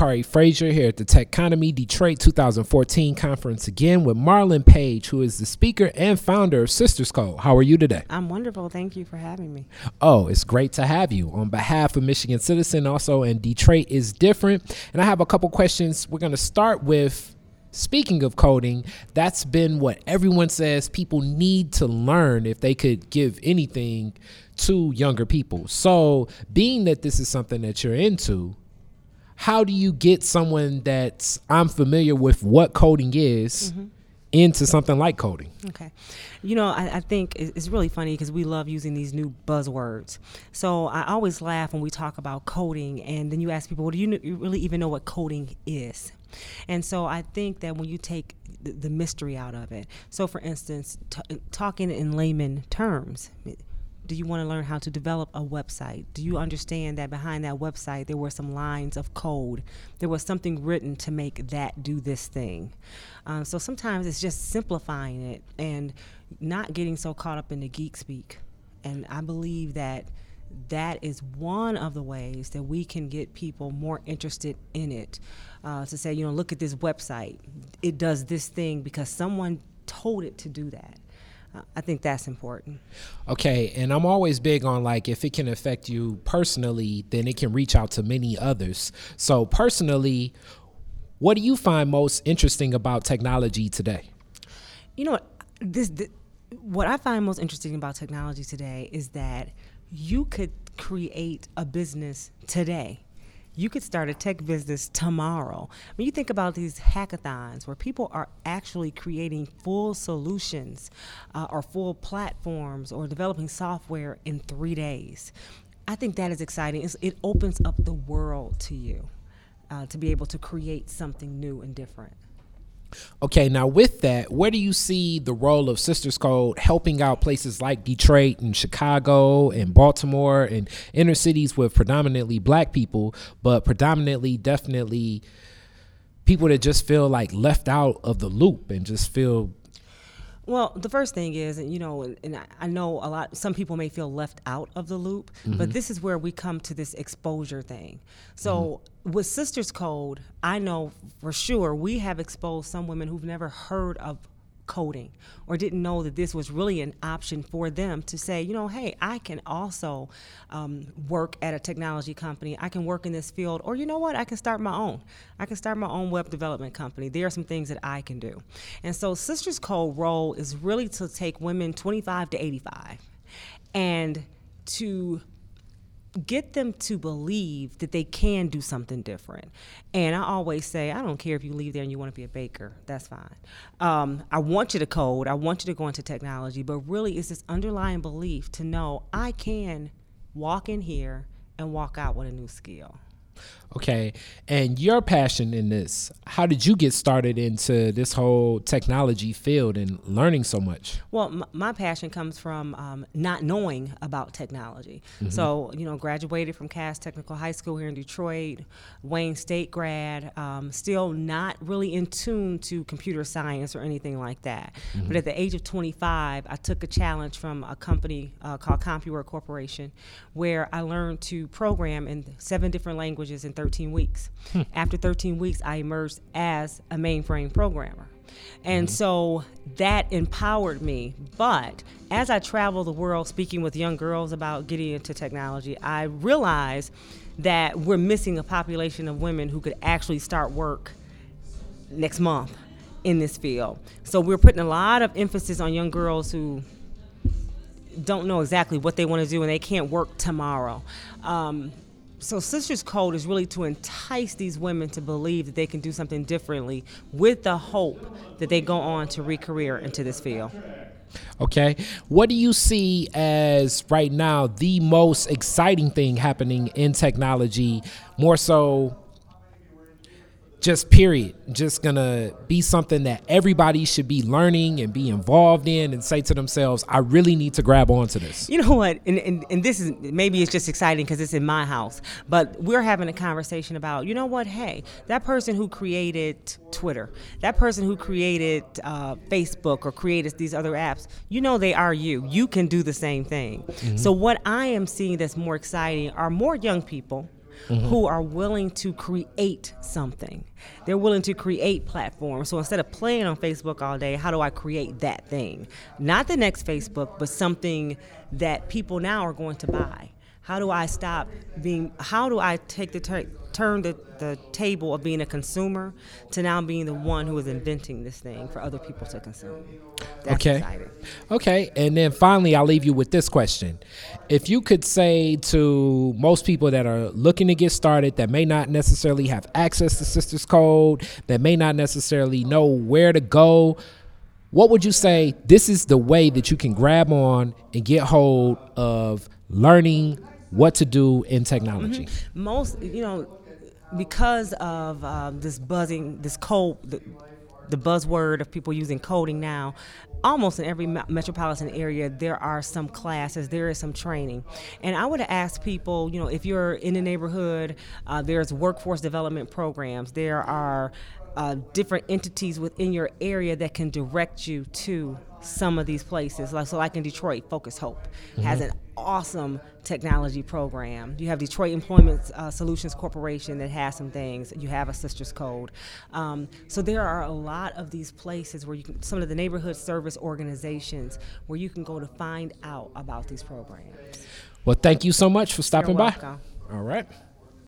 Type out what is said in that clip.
Kari Frazier here at the Techonomy Detroit 2014 conference again with Marlin Page, who is the speaker and founder of Sisters Code. How are you today? I'm wonderful. Thank you for having me. Oh, it's great to have you. On behalf of Michigan Citizen, also, and Detroit is different. And I have a couple questions. We're going to start with Speaking of coding, that's been what everyone says people need to learn if they could give anything to younger people. So, being that this is something that you're into, how do you get someone that's I'm familiar with what coding is mm-hmm. into something like coding? Okay. You know, I, I think it's really funny because we love using these new buzzwords. So I always laugh when we talk about coding, and then you ask people, well, do you, you really even know what coding is? And so I think that when you take the, the mystery out of it, so for instance, t- talking in layman terms, do you want to learn how to develop a website? Do you understand that behind that website there were some lines of code? There was something written to make that do this thing. Um, so sometimes it's just simplifying it and not getting so caught up in the geek speak. And I believe that that is one of the ways that we can get people more interested in it. Uh, to say, you know, look at this website. It does this thing because someone told it to do that. I think that's important. Okay, and I'm always big on like if it can affect you personally, then it can reach out to many others. So, personally, what do you find most interesting about technology today? You know, this, this what I find most interesting about technology today is that you could create a business today you could start a tech business tomorrow. When you think about these hackathons where people are actually creating full solutions uh, or full platforms or developing software in three days, I think that is exciting. It's, it opens up the world to you uh, to be able to create something new and different. Okay, now with that, where do you see the role of Sisters Code helping out places like Detroit and Chicago and Baltimore and inner cities with predominantly black people, but predominantly definitely people that just feel like left out of the loop and just feel well, the first thing is, and you know, and I know a lot. Some people may feel left out of the loop, mm-hmm. but this is where we come to this exposure thing. So mm-hmm. with Sisters Code, I know for sure we have exposed some women who've never heard of coding or didn't know that this was really an option for them to say, you know, hey, I can also um, work at a technology company. I can work in this field, or you know what, I can start my own. I can start my own web development company. There are some things that I can do. And so, Sisters Code role is really to take women 25 to 85 and to get them to believe that they can do something different. And I always say, I don't care if you leave there and you want to be a baker, that's fine. Um, I want you to code, I want you to go into technology, but really it's this underlying belief to know I can walk in here and walk out with a new skill. Okay. And your passion in this, how did you get started into this whole technology field and learning so much? Well, m- my passion comes from um, not knowing about technology. Mm-hmm. So, you know, graduated from Cass Technical High School here in Detroit, Wayne State grad, um, still not really in tune to computer science or anything like that. Mm-hmm. But at the age of 25, I took a challenge from a company uh, called Compuware Corporation where I learned to program in seven different languages in 13 weeks. Hmm. After 13 weeks, I emerged as a mainframe programmer. And mm-hmm. so that empowered me. But as I travel the world speaking with young girls about getting into technology, I realized that we're missing a population of women who could actually start work next month in this field. So we're putting a lot of emphasis on young girls who don't know exactly what they want to do and they can't work tomorrow. Um, so sisters code is really to entice these women to believe that they can do something differently with the hope that they go on to re-career into this field. Okay what do you see as right now the most exciting thing happening in technology more so just period. Just gonna be something that everybody should be learning and be involved in and say to themselves i really need to grab onto this. You know what? And, and, and this is maybe it's just exciting because it's in my house but we're having a conversation about you know what? Hey that person who created twitter that person who created uh, facebook or created these other apps you know they are you. You can do the same thing. Mm-hmm. so what i am seeing that's more exciting are more young people mm-hmm. who are willing to create something. They're willing to create platforms. So instead of playing on Facebook all day, how do I create that thing? Not the next Facebook, but something that people now are going to buy. How do I stop being, how do I take the ter- turn the, the table of being a consumer to now being the one who is inventing this thing for other people to consume? That's okay. Exciting. Okay. And then finally, I'll leave you with this question. If you could say to most people that are looking to get started, that may not necessarily have access to Sisters Code, that may not necessarily know where to go, what would you say this is the way that you can grab on and get hold of learning what to do in technology? Mm-hmm. Most, you know, because of um, this buzzing, this code, the, the buzzword of people using coding now, almost in every metropolitan area there are some classes there is some training and i would ask people you know if you're in the neighborhood uh, there's workforce development programs there are uh, different entities within your area that can direct you to some of these places. Like so, like in Detroit, Focus Hope mm-hmm. has an awesome technology program. You have Detroit Employment uh, Solutions Corporation that has some things. You have a Sisters Code. Um, so there are a lot of these places where you can, some of the neighborhood service organizations where you can go to find out about these programs. Well, thank you so much for stopping by. All right.